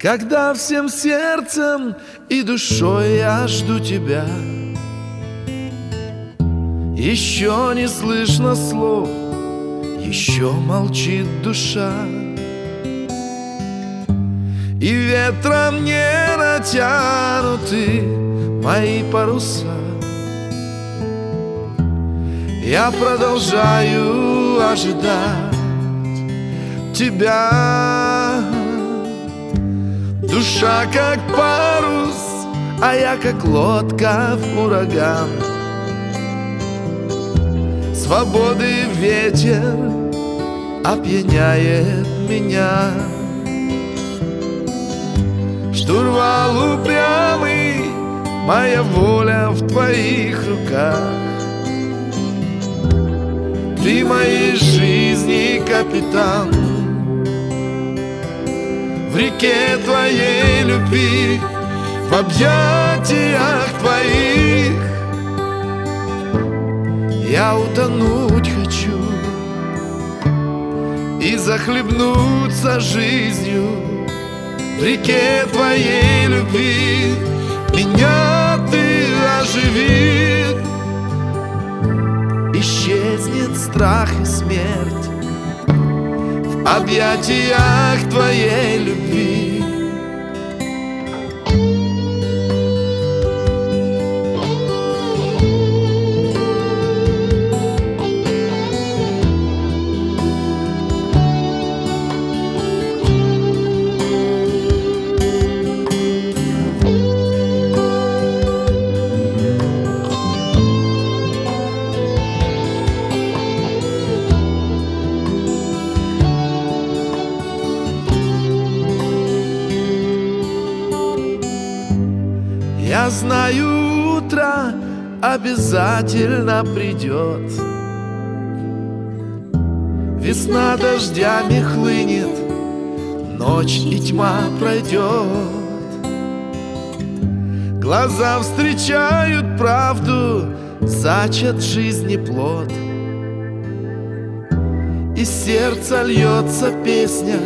Когда всем сердцем и душой я жду тебя Еще не слышно слов, еще молчит душа. И ветром не натянуты мои паруса. Я продолжаю ожидать тебя Душа как парус, а я как лодка в ураган. Свободы ветер опьяняет меня. Штурвал упрямый, моя воля в твоих руках. Ты моей жизни капитан реке твоей любви, в объятиях твоих. Я утонуть хочу и захлебнуться жизнью в реке твоей любви. Меня ты оживит, исчезнет страх и смерть объятиях твоей любви. Я знаю, утро обязательно придет Весна дождями хлынет, ночь и тьма пройдет Глаза встречают правду, зачат жизни плод. И сердце льется песня,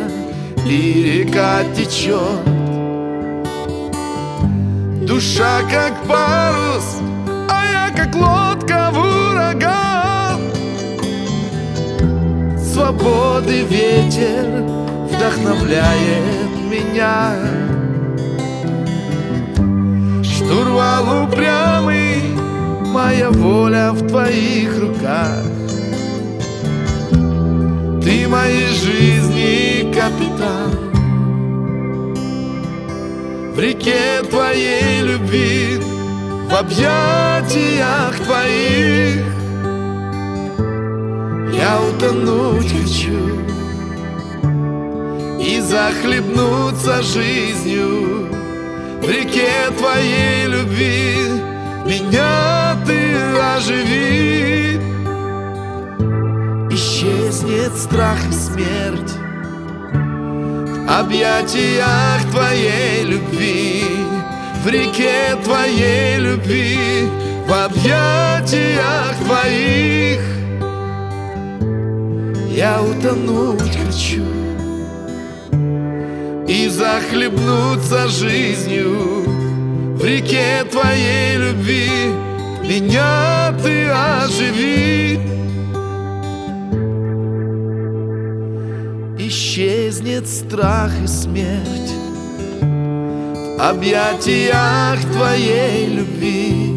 и река течет Душа как парус, а я как лодка в ураган. Свободы ветер вдохновляет меня. Штурвал упрямый, моя воля в твоих руках. Ты моей жизни капитан в реке твоей любви, в объятиях твоих. Я утонуть хочу и захлебнуться жизнью. В реке твоей любви меня ты оживи. Исчезнет страх и смерть объятиях твоей любви, в реке твоей любви, в объятиях твоих. Я утонуть хочу и захлебнуться жизнью в реке твоей любви. Меня ты оживи. Исчезнет страх и смерть В объятиях твоей любви